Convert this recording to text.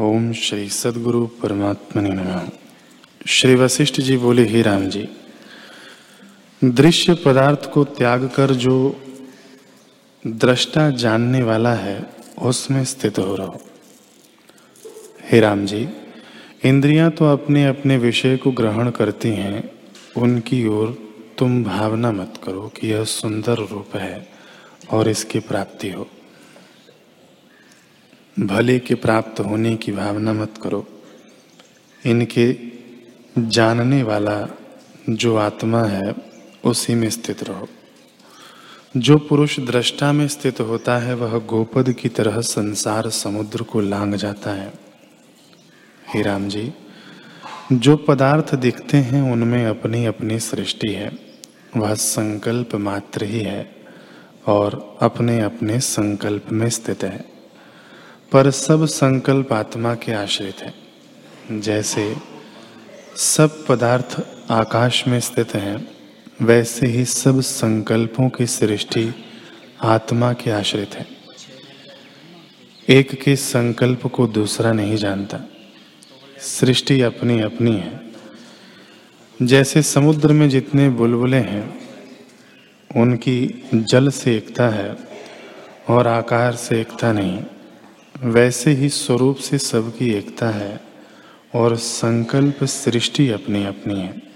ओम श्री सदगुरु परमात्मा नमः। श्री वशिष्ठ जी बोले, हे राम जी, दृश्य पदार्थ को त्याग कर जो दृष्टा जानने वाला है, उसमें स्थित हो रहो। हे राम जी, इंद्रियाँ तो अपने अपने विषय को ग्रहण करती हैं, उनकी ओर तुम भावना मत करो कि यह सुंदर रूप है और इसकी प्राप्ति हो। भले के प्राप्त होने की भावना मत करो। इनके जानने वाला जो आत्मा है, उसी में स्थित रहो। जो पुरुष दृष्टा में स्थित होता है, वह गोपद की तरह संसार समुद्र को लांग जाता है। हे राम जी, जो पदार्थ दिखते हैं, उनमें अपनी अपनी सृष्टि है। वह संकल्प मात्र ही है और अपने अपने संकल्प में स्थित है। पर सब संकल्प आत्मा के आश्रित हैं। जैसे सब पदार्थ आकाश में स्थित हैं, वैसे ही सब संकल्पों की सृष्टि आत्मा के आश्रित है। एक के संकल्प को दूसरा नहीं जानता। सृष्टि अपनी अपनी है। जैसे समुद्र में जितने बुलबुले हैं, उनकी जल से एकता है और आकार से एकता नहीं। वैसे ही स्वरूप से सबकी एकता है और संकल्प सृष्टि अपनी अपनी है।